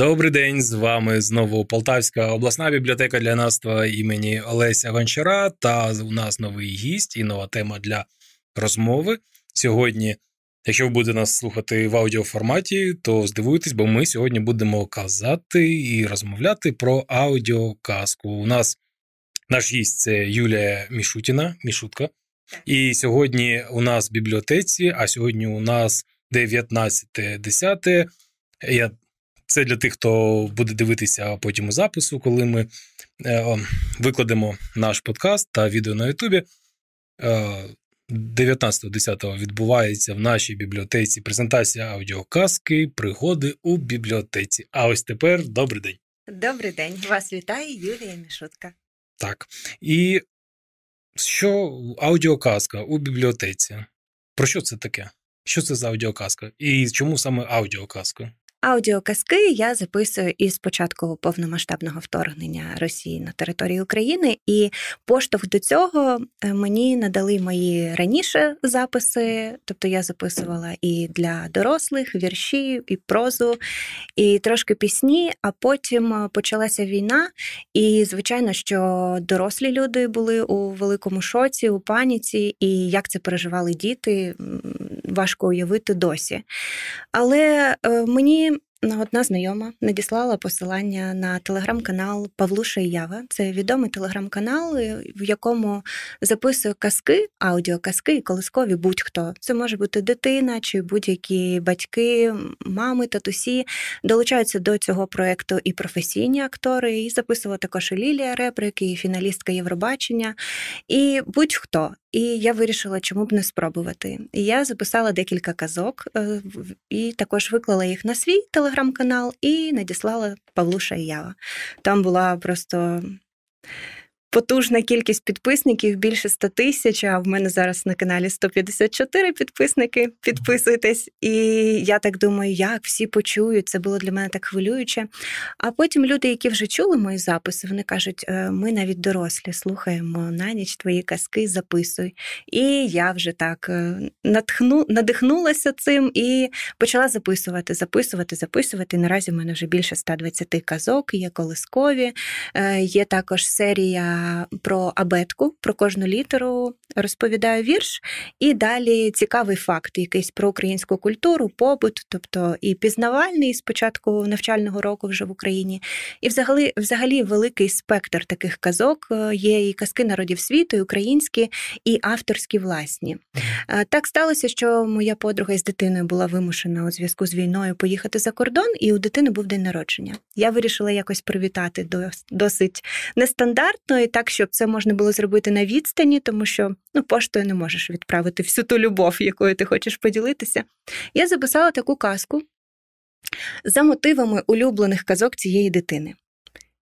Добрий день, з вами знову Полтавська обласна бібліотека для наства імені Олеся Гончара. Та у нас новий гість і нова тема для розмови. Сьогодні, якщо ви будете нас слухати в аудіоформаті, то здивуйтесь, бо ми сьогодні будемо казати і розмовляти про аудіоказку. У нас наш гість це Юлія Мішутіна, Мішутка. І сьогодні у нас в бібліотеці, а сьогодні у нас 19.10. Я це для тих, хто буде дивитися потім у запису, коли ми е, викладемо наш подкаст та відео на Ютубі. Е, 19.10 відбувається в нашій бібліотеці презентація аудіоказки Пригоди у бібліотеці. А ось тепер добрий день. Добрий день, вас вітає Юлія Мішутка. Так. І що аудіоказка у бібліотеці? Про що це таке? Що це за аудіоказка? І чому саме аудіоказка? Аудіоказки я записую із початку повномасштабного вторгнення Росії на територію України, і поштовх до цього е, мені надали мої раніше записи. Тобто я записувала і для дорослих вірші, і прозу, і трошки пісні. А потім е, почалася війна, і звичайно, що дорослі люди були у великому шоці, у паніці, і як це переживали діти, важко уявити досі. Але е, мені одна знайома надіслала посилання на телеграм-канал Павлуша Ява. Це відомий телеграм-канал, е, в якому записує казки, аудіоказки і колискові будь-хто. Це може бути дитина чи будь-які батьки, мами, татусі. Долучаються до цього проєкту і професійні актори, і записувала також і Лілія Ребрик, і фіналістка Євробачення, і будь-хто. І я вирішила, чому б не спробувати. І я записала декілька казок і також виклала їх на свій телеграм-канал і надіслала Павлу Шаява. Там була просто потужна кількість підписників, більше 100 тисяч. А в мене зараз на каналі 154 підписники. Підписуйтесь. І я так думаю, як всі почують. Це було для мене так хвилююче. А потім люди, які вже чули мої записи, вони кажуть: «Е, ми навіть дорослі слухаємо на ніч твої казки, записуй. І я вже так е, натхну, надихнулася цим і почала записувати, записувати, записувати. І наразі в мене вже більше 120 казок, є колискові, е, є також серія про абетку, про кожну літеру розповідаю вірш, і далі цікавий факт, якийсь про українську культуру, побут, тобто і пізнавальний з початку навчального року вже в Україні, і взагалі, взагалі великий спектр таких казок е, є і казки народів світу, і українські, і авторські власні. Так сталося, що моя подруга із дитиною була вимушена у зв'язку з війною поїхати за кордон, і у дитини був день народження. Я вирішила якось привітати досить нестандартно і так, щоб це можна було зробити на відстані, тому що ну, поштою не можеш відправити всю ту любов, якою ти хочеш поділитися. Я записала таку казку за мотивами улюблених казок цієї дитини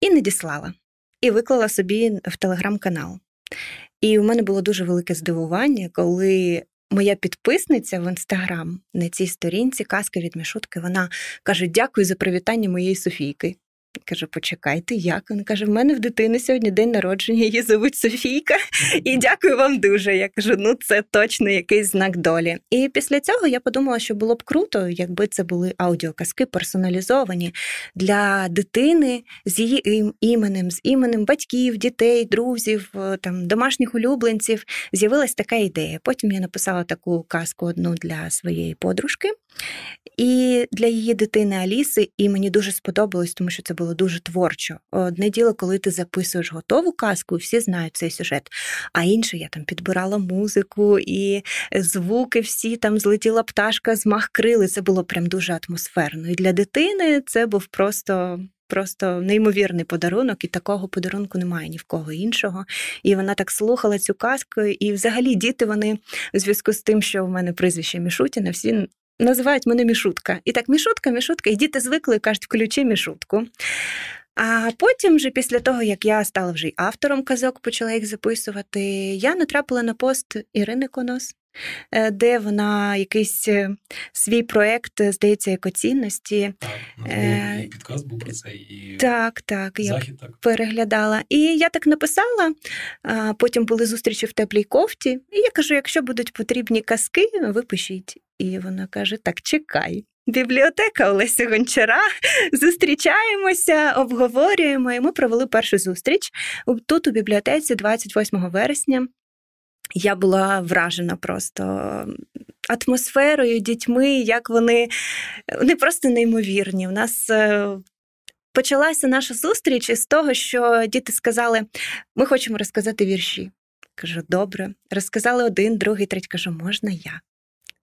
і надіслала, і виклала собі в телеграм-канал. І у мене було дуже велике здивування, коли моя підписниця в інстаграм на цій сторінці казка від Мішутки, вона каже: Дякую за привітання моєї Софійки. Кажу, почекайте, як? Він каже: в мене в дитини сьогодні день народження, її зовуть Софійка, і дякую вам дуже. Я кажу, ну це точно якийсь знак долі. І після цього я подумала, що було б круто, якби це були аудіоказки персоналізовані для дитини з її іменем, з іменем батьків, дітей, друзів, е, там домашніх улюбленців. З'явилась така ідея. Потім я написала таку казку одну для своєї подружки. І для її дитини Аліси, і мені дуже сподобалось, тому що це було дуже творчо. Одне діло, коли ти записуєш готову казку, всі знають цей сюжет. А інше я там підбирала музику і звуки, всі там злетіла пташка, змах крили. Це було прям дуже атмосферно. І для дитини це був просто. Просто неймовірний подарунок, і такого подарунку немає ні в кого іншого. І вона так слухала цю казку. І, взагалі, діти вони у зв'язку з тим, що в мене прізвище Мішутіна, всі називають мене мішутка. І так, мішутка, мішутка, і діти звикли кажуть, включи мішутку. А потім, вже після того, як я стала вже й автором казок, почала їх записувати, я натрапила на пост Ірини Конос. Е, де вона якийсь е, свій проєкт, е, здається, екоцінності. Так, і підказ був про це і так, так, захід, я так. переглядала. І я так написала, потім були зустрічі в теплій кофті, і я кажу: якщо будуть потрібні казки, ви пишіть. І вона каже: Так, чекай. бібліотека Олеся Гончара. Зустрічаємося, обговорюємо. І ми провели першу зустріч тут, у бібліотеці, 28 вересня. Я була вражена просто атмосферою, дітьми, як вони вони просто неймовірні. У нас е, почалася наша зустріч із того, що діти сказали: ми хочемо розказати вірші. Кажу, добре. Розказали один, другий, третій. Кажу, можна я.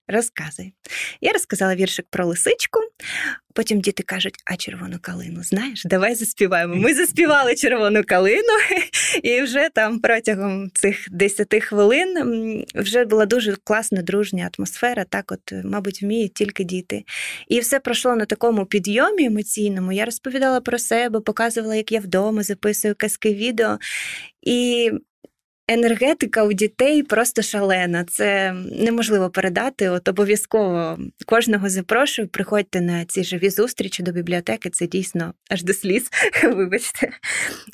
Розказуй. Я розказала віршик про лисичку. Потім діти кажуть, а червону калину, знаєш, давай заспіваємо. Ми заспівали червону калину, і вже там протягом цих 10 хвилин вже була дуже класна дружня атмосфера. Так, от, мабуть, вміють тільки діти. І все пройшло на такому підйомі емоційному. Я розповідала про себе, показувала, як я вдома записую казки відео. І енергетика у дітей просто шалена. Це неможливо передати. От обов'язково кожного запрошую. Приходьте на ці живі зустрічі до бібліотеки. Це дійсно аж до сліз. Вибачте.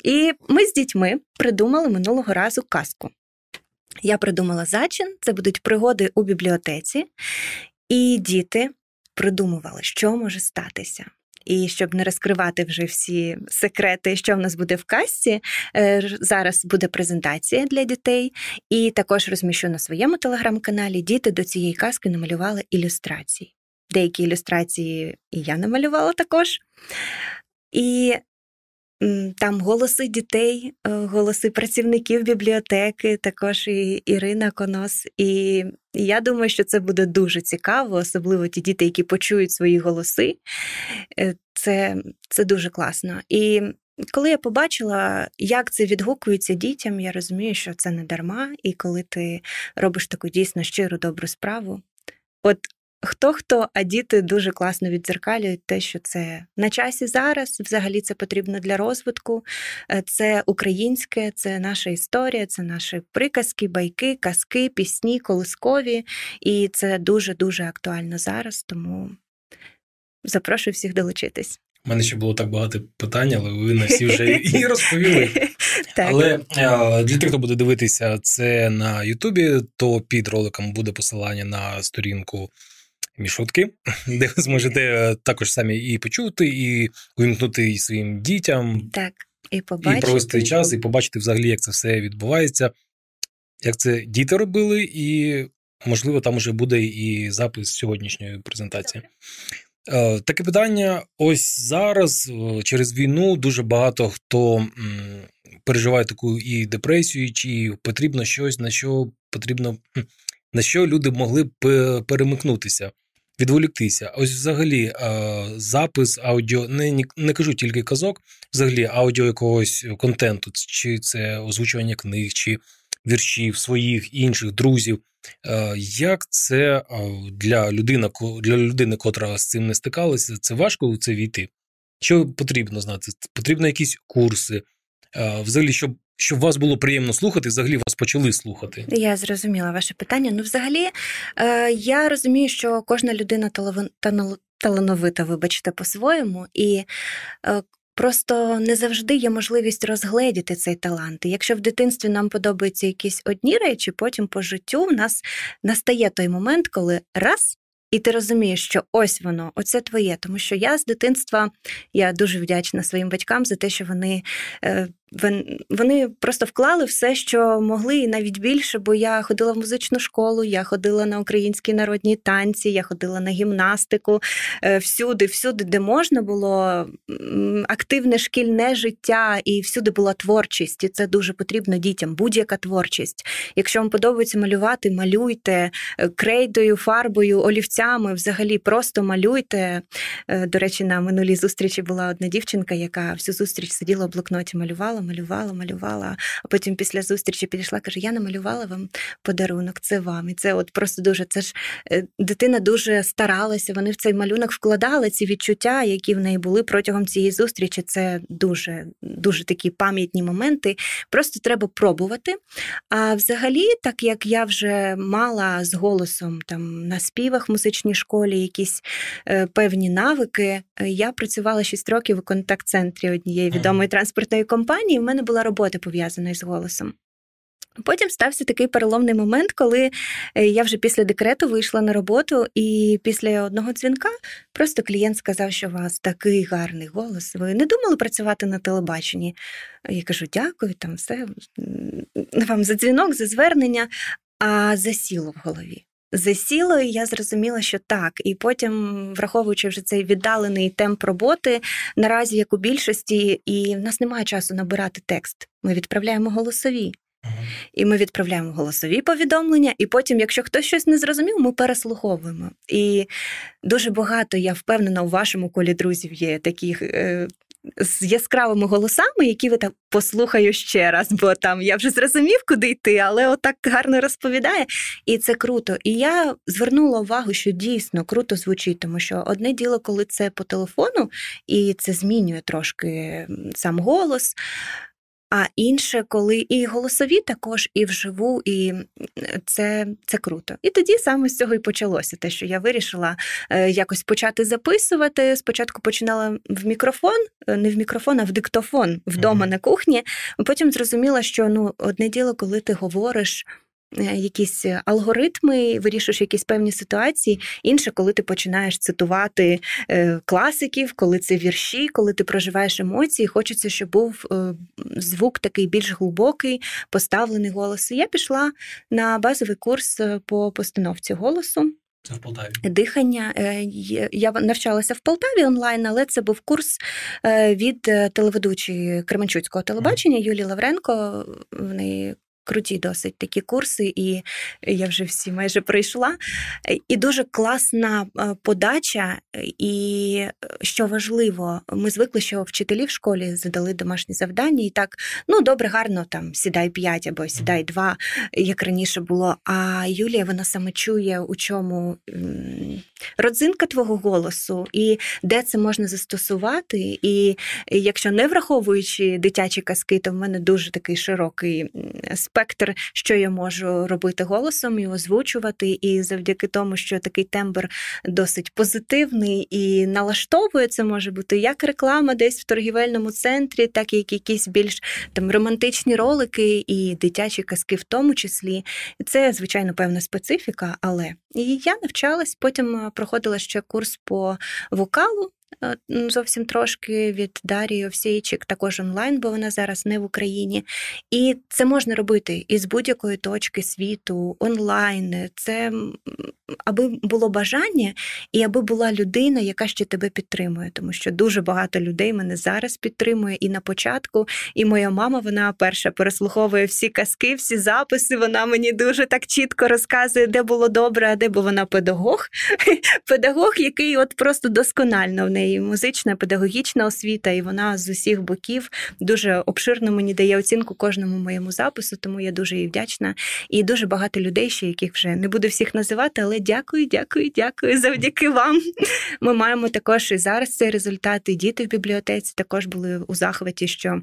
І ми з дітьми придумали минулого разу казку. Я придумала зачин, це будуть пригоди у бібліотеці, і діти придумували, що може статися. І щоб не розкривати вже всі секрети, що в нас буде в касті, е, зараз буде презентація для дітей, і також розміщу на своєму телеграм-каналі. Діти до цієї казки намалювали ілюстрації. Деякі ілюстрації і я намалювала також. І там голоси дітей, е, голоси працівників бібліотеки, також і Ірина Конос. І я думаю, що це буде дуже цікаво, особливо ті діти, які почують свої голоси. Е, це, Це дуже класно. І коли я побачила, як це відгукується дітям, я розумію, що це не дарма, і коли ти робиш таку дійсно щиру добру справу. От Хто хто, а діти дуже класно віддзеркалюють те, що це на часі зараз. Взагалі це потрібно для розвитку. Е, це українське, це наша історія, це наші приказки, байки, казки, пісні, колискові. І це дуже дуже актуально зараз. Тому запрошую всіх долучитись. У мене ще було так багато питань, але ви на всі вже і розповіли. Так. Але е, для тих, хто буде дивитися це на Ютубі, то під роликом буде посилання на сторінку мішутки, де ви зможете е, також самі і почути, і увімкнути і своїм дітям. Так, і побачити. І провести час, і побачити взагалі, як це все відбувається, як це діти робили, і, можливо, там уже буде і запис сьогоднішньої презентації. Е, таке питання: ось зараз, е, через війну, дуже багато хто переживає таку і депресію, чи потрібно щось, на що потрібно, на що люди могли б перемикнутися відволіктися. Ось взагалі запис аудіо, не не кажу тільки казок, взагалі аудіо якогось контенту, чи це озвучування книг, чи віршів своїх інших друзів. Як це для людини, для людини, котра з цим не стикалася, це важко у це війти? Що потрібно знати? Потрібно якісь курси, взагалі, щоб щоб вас було приємно слухати, взагалі вас почали слухати. Я зрозуміла ваше питання. Ну, взагалі, е, я розумію, що кожна людина талановита, вибачте, по-своєму, і е, просто не завжди є можливість розгледіти цей талант. І Якщо в дитинстві нам подобаються якісь одні речі, потім по життю в нас настає той момент, коли раз. І ти розумієш, що ось воно, оце твоє. Тому що я з дитинства я дуже вдячна своїм батькам за те, що вони е, вони просто вклали все, що могли, і навіть більше, бо я ходила в музичну школу, я ходила на українські народні танці, я ходила на гімнастику е, всюди, всюди, де можна було активне шкільне життя, і всюди була творчість. І це дуже потрібно дітям. Будь-яка творчість. Якщо вам подобається малювати, малюйте е, крейдою, фарбою, олівцями, взагалі просто малюйте. Е, до речі, на минулій зустрічі була одна дівчинка, яка всю зустріч сиділа в блокноті, малювала малювала, малювала, а потім після зустрічі підійшла, каже: Я намалювала вам подарунок, це вам. І це от просто дуже це ж е, дитина дуже старалася. Вони в цей малюнок вкладали ці відчуття, які в неї були протягом цієї зустрічі. Це дуже дуже такі пам'ятні моменти. Просто треба пробувати. А взагалі, так як я вже мала з голосом там на співах в музичній школі якісь е, певні навики, е, я працювала 6 років у контакт-центрі однієї відомої транспортної компанії компанії в мене була робота пов'язана із голосом. Потім стався такий переломний момент, коли е, я вже після декрету вийшла на роботу, і після одного дзвінка просто клієнт сказав, що у вас такий гарний голос. Ви не думали працювати на телебаченні? Я кажу, дякую, там все вам за дзвінок, за звернення, а засіло в голові. Засіло, і я зрозуміла, що так. І потім, враховуючи вже цей віддалений темп роботи, наразі як у більшості, і в нас немає часу набирати текст. Ми відправляємо голосові. І ми відправляємо голосові повідомлення, і потім, якщо хтось щось не зрозумів, ми переслуховуємо. І дуже багато, я впевнена, у вашому колі друзів є таких. Е, з яскравими голосами, які ви так послухаю ще раз, бо там я вже зрозумів, куди йти, але отак гарно розповідає. І це круто. І я звернула увагу, що дійсно круто звучить, тому що одне діло, коли це по телефону, і це змінює трошки сам голос. А інше, коли і голосові також, і вживу, і це це круто. І тоді саме з цього і почалося. Те, що я вирішила е, якось почати записувати. Спочатку починала в мікрофон, е, не в мікрофон, а в диктофон вдома mm-hmm. на кухні. Потім зрозуміла, що ну одне діло, коли ти говориш. Е, якісь алгоритми, вирішуєш якісь певні ситуації. Інше, коли ти починаєш цитувати е, класиків, коли це вірші, коли ти проживаєш емоції, хочеться, щоб був е, звук такий більш глибокий, поставлений голос. І я пішла на базовий курс по постановці голосу. Це в Полтаві. Дихання. Я навчалася в Полтаві онлайн, але це був курс від телеведучої Кременчуцького телебачення Юлії Лавренко. В неї круті досить такі курси, і я вже всі майже пройшла. І дуже класна е, подача, і е, що важливо, ми звикли, що вчителі в школі задали домашні завдання, і так, ну добре, гарно там сідай п'ять або сідай два, як раніше було. А Юлія вона саме чує, у чому родзинка твого голосу, і де це можна застосувати. І якщо не враховуючи дитячі казки, то в мене дуже такий широкий спектр, що я можу робити голосом і озвучувати. І завдяки тому, що такий тембр досить позитивний і налаштовує, це може бути як реклама десь в торгівельному центрі, так і якісь більш там романтичні ролики і дитячі казки, в тому числі. Це, звичайно, певна специфіка, але і я навчалась, потім проходила ще курс по вокалу. Е, зовсім трошки від Дарії Овсійчик, також онлайн, бо вона зараз не в Україні. І це можна робити із будь-якої точки світу, онлайн. Це аби було бажання, і аби була людина, яка ще тебе підтримує, тому що дуже багато людей мене зараз підтримує і на початку. І моя мама, вона перша переслуховує всі казки, всі записи. Вона мені дуже так чітко розказує, де було добре, а де бо вона педагог. Педагог, який от просто досконально в неї музична, педагогічна освіта, і вона з усіх боків дуже обширно мені дає оцінку кожному моєму запису, тому я дуже їй вдячна. І дуже багато людей, ще яких вже не буду всіх називати, але дякую, дякую, дякую. Завдяки вам. Ми маємо також і зараз цей результат. І діти в бібліотеці також були у захваті, що.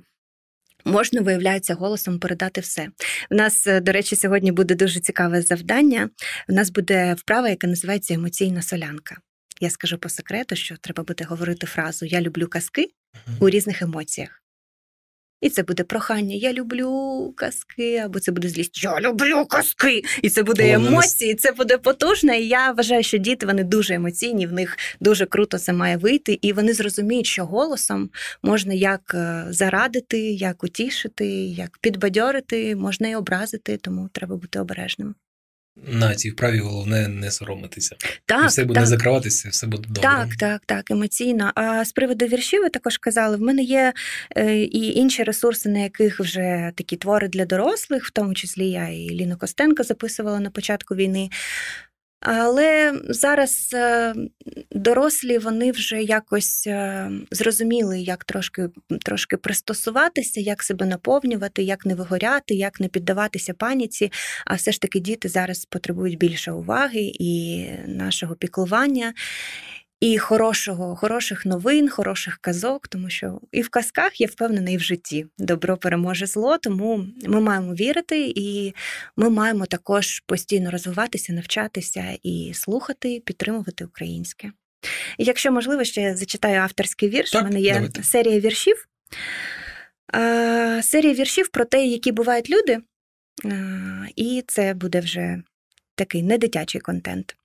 Можна, виявляється, голосом передати все. У нас, е, до речі, сьогодні буде дуже цікаве завдання. У нас буде вправа, яка називається емоційна солянка. Я скажу по секрету, що треба буде говорити фразу Я люблю казки у різних емоціях. І це буде прохання Я люблю казки, або це буде злість Я люблю казки! І це буде емоції, це буде потужно. І я вважаю, що діти вони дуже емоційні, в них дуже круто це має вийти, і вони зрозуміють, що голосом можна як е, зарадити, як утішити, як підбадьорити, можна і образити, тому треба бути обережним на цій вправі головне не соромитися. Так, І все буде так. закриватися, все буде добре. Так, так, так, емоційно. А з приводу віршів, ви також казали, в мене є е, і інші ресурси, на яких вже такі твори для дорослих, в тому числі я і Ліну Костенко записувала на початку війни. Але зараз е, дорослі вони вже якось е, зрозуміли, як трошки трошки пристосуватися, як себе наповнювати, як не вигоряти, як не піддаватися паніці. А все ж таки діти зараз потребують більше уваги і нашого піклування і хорошого, хороших новин, хороших казок, тому що і в казках я впевнена, і в житті добро переможе зло. Тому ми маємо вірити, і ми маємо також постійно розвиватися, навчатися і слухати, підтримувати українське. І Якщо можливо, ще я зачитаю авторський вірш. Так, У мене є давайте. серія віршів. Серія віршів про те, які бувають люди, І це буде вже такий недитячий контент.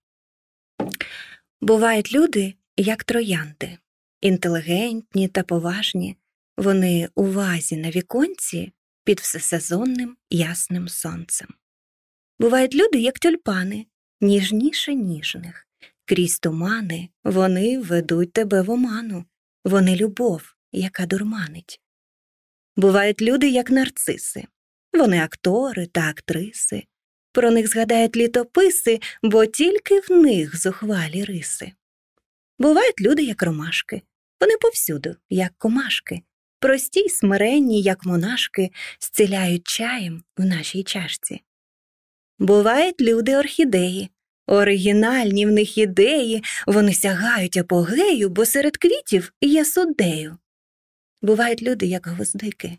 Бувають люди, як троянди, інтелігентні та поважні. Вони у вазі на віконці під всесезонним ясним сонцем. Бувають люди, як тюльпани, ніжніше ніжних. Крізь тумани вони ведуть тебе в оману, вони любов, яка дурманить. Бувають люди, як нарциси, вони актори та актриси. Про них згадають літописи, бо тільки в них зухвалі риси. Бувають люди, як ромашки, вони повсюду, як комашки, прості й смиренні, як монашки, зціляють чаєм в нашій чашці. Бувають люди орхідеї, оригінальні в них ідеї, вони сягають апогею, бо серед квітів є суддею. Бувають люди, як гвоздики,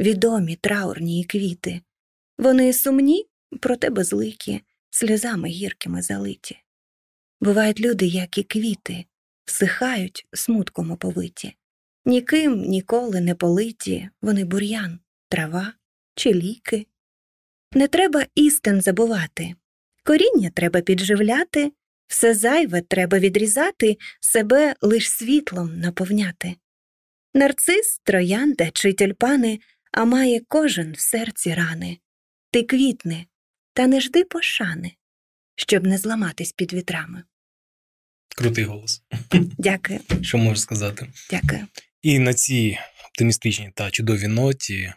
відомі траурні і квіти. Вони сумні, проте безликі, сльозами гіркими залиті. Бувають люди, як і квіти, всихають смутком оповиті. Ніким ніколи не политі, вони бур'ян, трава чи ліки. Не треба істин забувати, коріння треба підживляти, все зайве треба відрізати, себе лиш світлом наповняти. Нарцис, троянда чи тюльпани, а має кожен в серці рани. Ти квітни, та не жди пошани, щоб не зламатись під вітрами. Крутий голос. Дякую, Що можу сказати? дякую. І на цій оптимістичній та чудовій ноті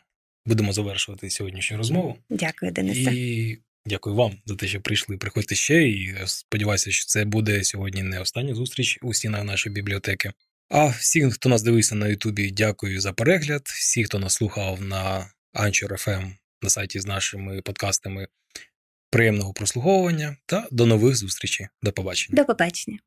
будемо завершувати сьогоднішню розмову. Дякую, Денисе. І дякую вам за те, що прийшли. Приходьте ще. І сподіваюся, що це буде сьогодні не остання зустріч у стінах нашої бібліотеки. А всім, хто нас дивився на Ютубі, дякую за перегляд. Всі, хто нас слухав на Anchor FM на сайті з нашими подкастами. Приємного прослуховування та до нових зустрічей. До побачення. До побачення.